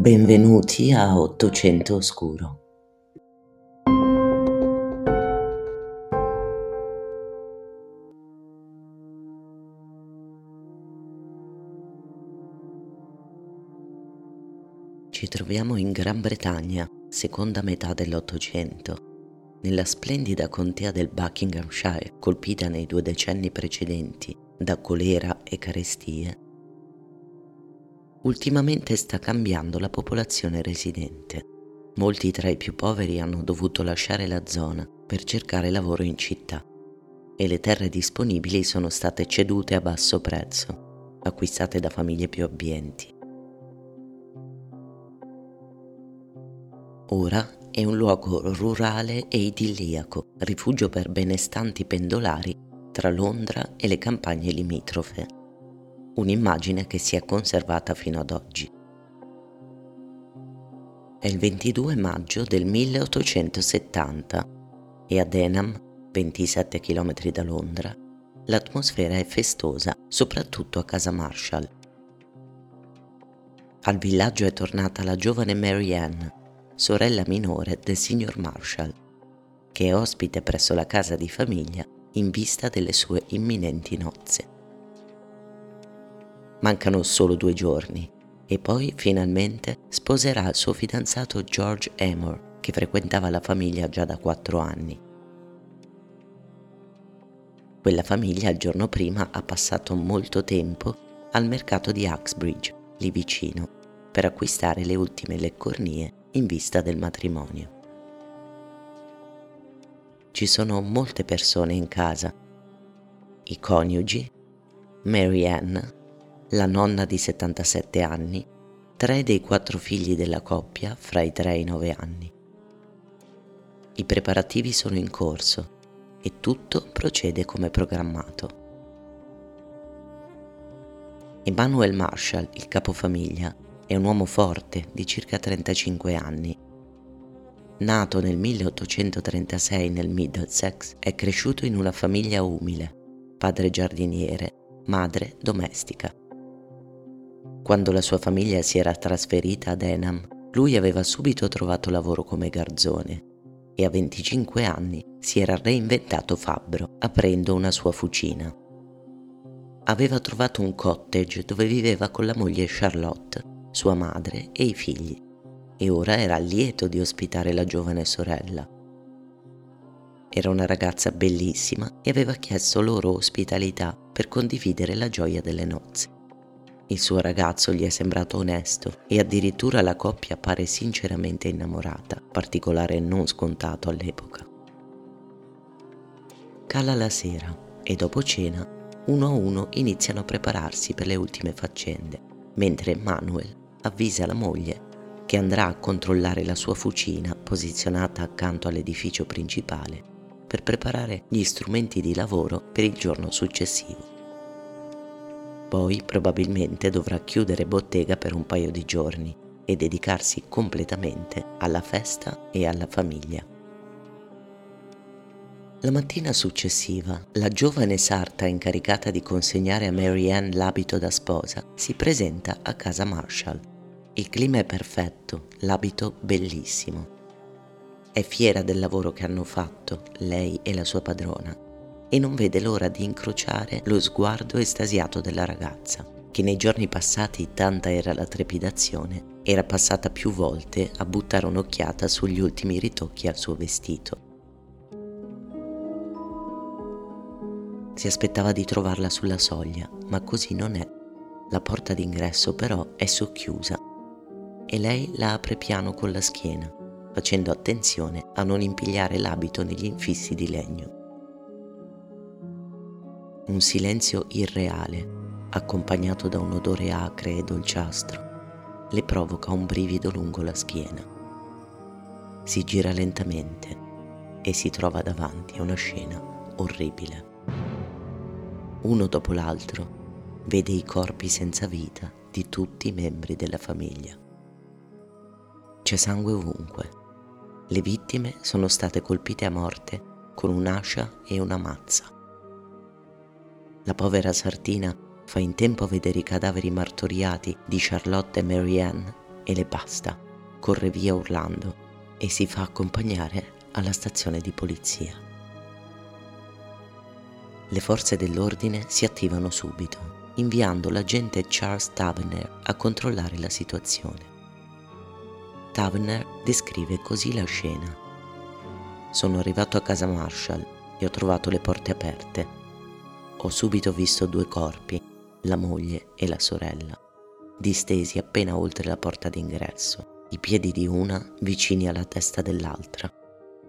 Benvenuti a Ottocento Oscuro. Ci troviamo in Gran Bretagna, seconda metà dell'Ottocento, nella splendida contea del Buckinghamshire, colpita nei due decenni precedenti da colera e carestie ultimamente sta cambiando la popolazione residente. Molti tra i più poveri hanno dovuto lasciare la zona per cercare lavoro in città e le terre disponibili sono state cedute a basso prezzo, acquistate da famiglie più abbienti. Ora è un luogo rurale e idilliaco, rifugio per benestanti pendolari tra Londra e le campagne limitrofe un'immagine che si è conservata fino ad oggi. È il 22 maggio del 1870 e a Denham, 27 km da Londra, l'atmosfera è festosa, soprattutto a casa Marshall. Al villaggio è tornata la giovane Mary Ann, sorella minore del signor Marshall, che è ospite presso la casa di famiglia in vista delle sue imminenti nozze. Mancano solo due giorni e poi finalmente sposerà il suo fidanzato George Amor, che frequentava la famiglia già da quattro anni. Quella famiglia il giorno prima ha passato molto tempo al mercato di Uxbridge, lì vicino, per acquistare le ultime leccornie in vista del matrimonio. Ci sono molte persone in casa, i coniugi, Mary Ann, la nonna di 77 anni, tre dei quattro figli della coppia fra i 3 e i 9 anni. I preparativi sono in corso e tutto procede come programmato. Emmanuel Marshall, il capofamiglia, è un uomo forte di circa 35 anni. Nato nel 1836 nel Middlesex, è cresciuto in una famiglia umile, padre giardiniere, madre domestica. Quando la sua famiglia si era trasferita ad Enam, lui aveva subito trovato lavoro come garzone e a 25 anni si era reinventato fabbro, aprendo una sua fucina. Aveva trovato un cottage dove viveva con la moglie Charlotte, sua madre e i figli, e ora era lieto di ospitare la giovane sorella. Era una ragazza bellissima e aveva chiesto loro ospitalità per condividere la gioia delle nozze. Il suo ragazzo gli è sembrato onesto e addirittura la coppia pare sinceramente innamorata, particolare non scontato all'epoca. Cala la sera e dopo cena uno a uno iniziano a prepararsi per le ultime faccende, mentre Manuel avvisa la moglie che andrà a controllare la sua fucina posizionata accanto all'edificio principale per preparare gli strumenti di lavoro per il giorno successivo. Poi probabilmente dovrà chiudere bottega per un paio di giorni e dedicarsi completamente alla festa e alla famiglia. La mattina successiva, la giovane sarta incaricata di consegnare a Mary Ann l'abito da sposa si presenta a casa Marshall. Il clima è perfetto, l'abito bellissimo. È fiera del lavoro che hanno fatto lei e la sua padrona e non vede l'ora di incrociare lo sguardo estasiato della ragazza, che nei giorni passati tanta era la trepidazione, era passata più volte a buttare un'occhiata sugli ultimi ritocchi al suo vestito. Si aspettava di trovarla sulla soglia, ma così non è. La porta d'ingresso però è socchiusa e lei la apre piano con la schiena, facendo attenzione a non impigliare l'abito negli infissi di legno un silenzio irreale, accompagnato da un odore acre e dolciastro, le provoca un brivido lungo la schiena. Si gira lentamente e si trova davanti a una scena orribile. Uno dopo l'altro vede i corpi senza vita di tutti i membri della famiglia. C'è sangue ovunque. Le vittime sono state colpite a morte con un'ascia e una mazza. La povera sartina fa in tempo a vedere i cadaveri martoriati di Charlotte e Mary Ann e le basta, corre via urlando e si fa accompagnare alla stazione di polizia. Le forze dell'ordine si attivano subito, inviando l'agente Charles Tavener a controllare la situazione. Tavener descrive così la scena. Sono arrivato a casa Marshall e ho trovato le porte aperte. Ho subito visto due corpi, la moglie e la sorella, distesi appena oltre la porta d'ingresso i piedi di una vicini alla testa dell'altra.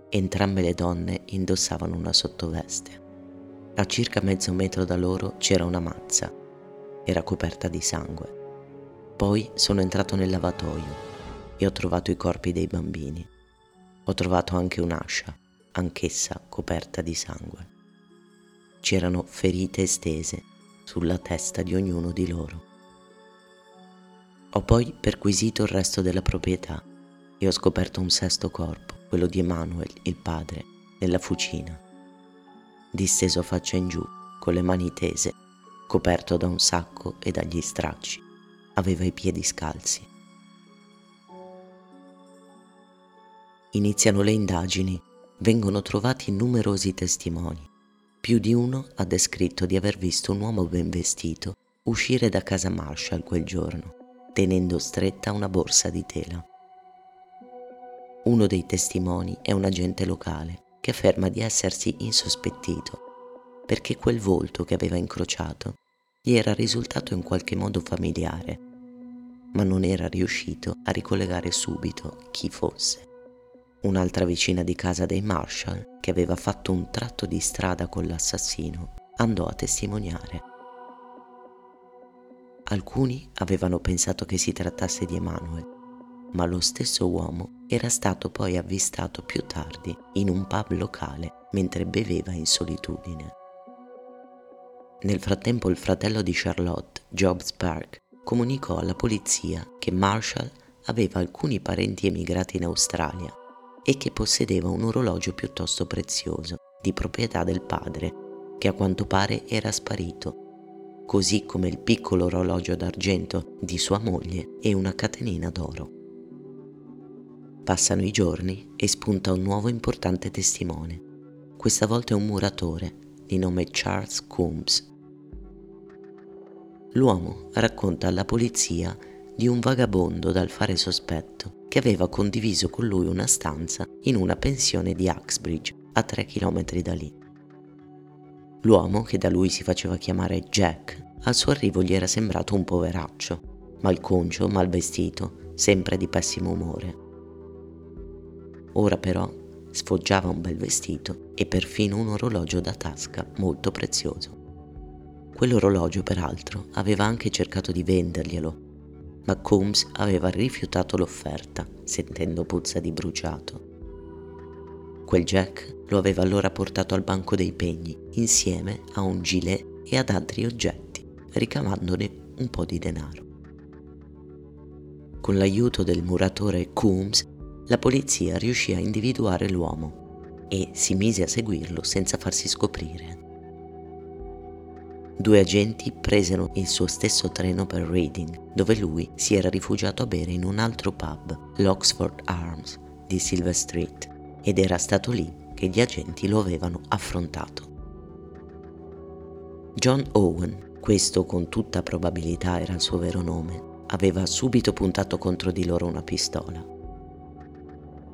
Entrambe le donne indossavano una sottoveste. A circa mezzo metro da loro c'era una mazza. Era coperta di sangue. Poi sono entrato nel lavatoio e ho trovato i corpi dei bambini. Ho trovato anche un'ascia, anch'essa coperta di sangue. C'erano ferite estese sulla testa di ognuno di loro. Ho poi perquisito il resto della proprietà e ho scoperto un sesto corpo, quello di Emanuel, il padre, nella fucina. Disteso faccia in giù, con le mani tese, coperto da un sacco e dagli stracci. Aveva i piedi scalzi. Iniziano le indagini, vengono trovati numerosi testimoni. Più di uno ha descritto di aver visto un uomo ben vestito uscire da casa Marshall quel giorno tenendo stretta una borsa di tela. Uno dei testimoni è un agente locale che afferma di essersi insospettito perché quel volto che aveva incrociato gli era risultato in qualche modo familiare, ma non era riuscito a ricollegare subito chi fosse. Un'altra vicina di casa dei Marshall, che aveva fatto un tratto di strada con l'assassino, andò a testimoniare. Alcuni avevano pensato che si trattasse di Emanuel, ma lo stesso uomo era stato poi avvistato più tardi in un pub locale mentre beveva in solitudine. Nel frattempo il fratello di Charlotte, Jobs Park, comunicò alla polizia che Marshall aveva alcuni parenti emigrati in Australia e che possedeva un orologio piuttosto prezioso di proprietà del padre, che a quanto pare era sparito così come il piccolo orologio d'argento di sua moglie e una catenina d'oro. Passano i giorni e spunta un nuovo importante testimone. Questa volta è un muratore di nome Charles Coombs. L'uomo racconta alla polizia di un vagabondo dal fare sospetto che aveva condiviso con lui una stanza in una pensione di Axbridge a tre chilometri da lì. L'uomo, che da lui si faceva chiamare Jack, al suo arrivo gli era sembrato un poveraccio, malconcio, mal vestito, sempre di pessimo umore. Ora però sfoggiava un bel vestito e perfino un orologio da tasca molto prezioso. Quell'orologio, peraltro, aveva anche cercato di venderglielo, ma Combs aveva rifiutato l'offerta, sentendo puzza di bruciato. Quel Jack lo aveva allora portato al banco dei pegni, insieme a un gilet e ad altri oggetti, ricavandone un po' di denaro. Con l'aiuto del muratore Coombs, la polizia riuscì a individuare l'uomo e si mise a seguirlo senza farsi scoprire. Due agenti presero il suo stesso treno per Reading, dove lui si era rifugiato a bere in un altro pub, l'Oxford Arms, di Silver Street, ed era stato lì che gli agenti lo avevano affrontato. John Owen, questo con tutta probabilità era il suo vero nome, aveva subito puntato contro di loro una pistola.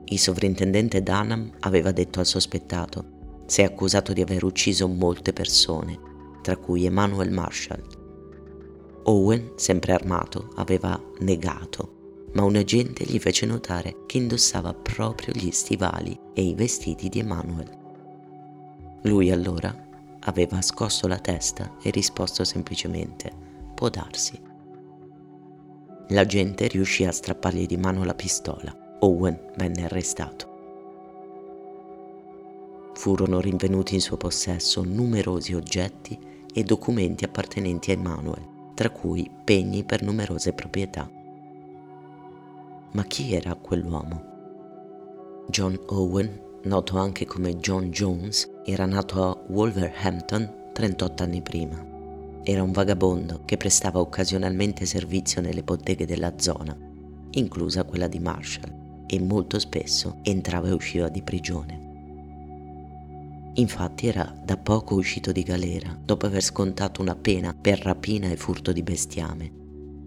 Il sovrintendente Dunham aveva detto al sospettato sei accusato di aver ucciso molte persone, tra cui Emmanuel Marshall. Owen, sempre armato, aveva negato ma un agente gli fece notare che indossava proprio gli stivali e i vestiti di Emanuel. Lui allora aveva scosso la testa e risposto semplicemente può darsi. L'agente riuscì a strappargli di mano la pistola. Owen venne arrestato. Furono rinvenuti in suo possesso numerosi oggetti e documenti appartenenti a Emanuel, tra cui pegni per numerose proprietà. Ma chi era quell'uomo? John Owen, noto anche come John Jones, era nato a Wolverhampton 38 anni prima. Era un vagabondo che prestava occasionalmente servizio nelle botteghe della zona, inclusa quella di Marshall, e molto spesso entrava e usciva di prigione. Infatti era da poco uscito di galera, dopo aver scontato una pena per rapina e furto di bestiame,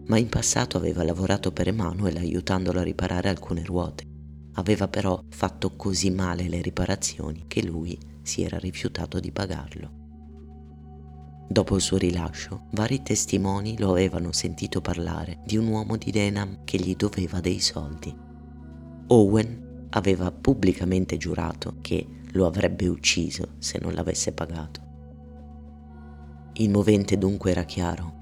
ma in passato aveva lavorato per Emanuel aiutandolo a riparare alcune ruote. Aveva però fatto così male le riparazioni che lui si era rifiutato di pagarlo. Dopo il suo rilascio, vari testimoni lo avevano sentito parlare di un uomo di Denham che gli doveva dei soldi. Owen aveva pubblicamente giurato che lo avrebbe ucciso se non l'avesse pagato. Il movente dunque era chiaro.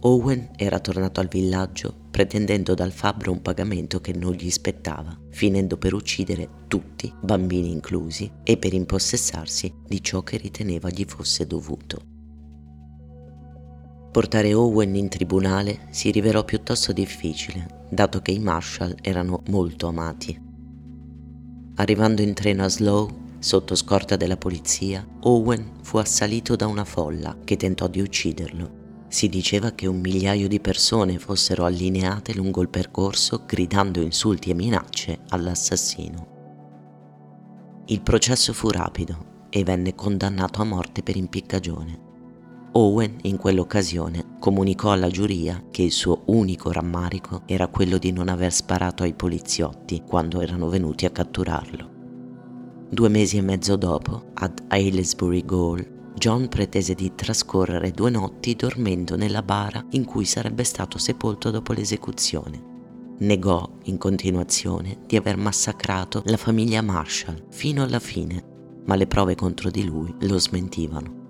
Owen era tornato al villaggio pretendendo dal fabbro un pagamento che non gli spettava, finendo per uccidere tutti, bambini inclusi, e per impossessarsi di ciò che riteneva gli fosse dovuto. Portare Owen in tribunale si rivelò piuttosto difficile, dato che i Marshall erano molto amati. Arrivando in treno a Slough, sotto scorta della polizia, Owen fu assalito da una folla che tentò di ucciderlo. Si diceva che un migliaio di persone fossero allineate lungo il percorso gridando insulti e minacce all'assassino. Il processo fu rapido e venne condannato a morte per impiccagione. Owen in quell'occasione comunicò alla giuria che il suo unico rammarico era quello di non aver sparato ai poliziotti quando erano venuti a catturarlo. Due mesi e mezzo dopo, ad Aylesbury Gaol, John pretese di trascorrere due notti dormendo nella bara in cui sarebbe stato sepolto dopo l'esecuzione. Negò in continuazione di aver massacrato la famiglia Marshall fino alla fine, ma le prove contro di lui lo smentivano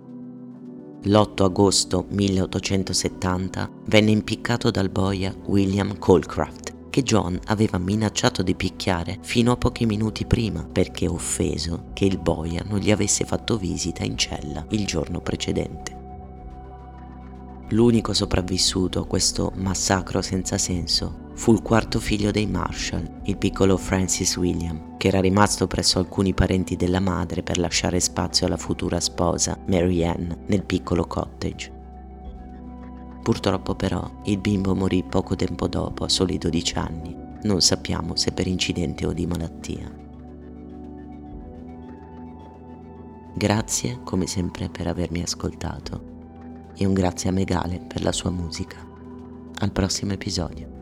l'8 agosto 1870 venne impiccato dal boia William Colcraft, che John aveva minacciato di picchiare fino a pochi minuti prima perché offeso che il boia non gli avesse fatto visita in cella il giorno precedente. L'unico sopravvissuto a questo massacro senza senso fu il quarto figlio dei Marshall, il piccolo Francis William, che era rimasto presso alcuni parenti della madre per lasciare spazio alla futura sposa, Mary Ann, nel piccolo cottage. Purtroppo però il bimbo morì poco tempo dopo, a soli 12 anni. Non sappiamo se per incidente o di malattia. Grazie come sempre per avermi ascoltato e un grazie a Megale per la sua musica. Al prossimo episodio.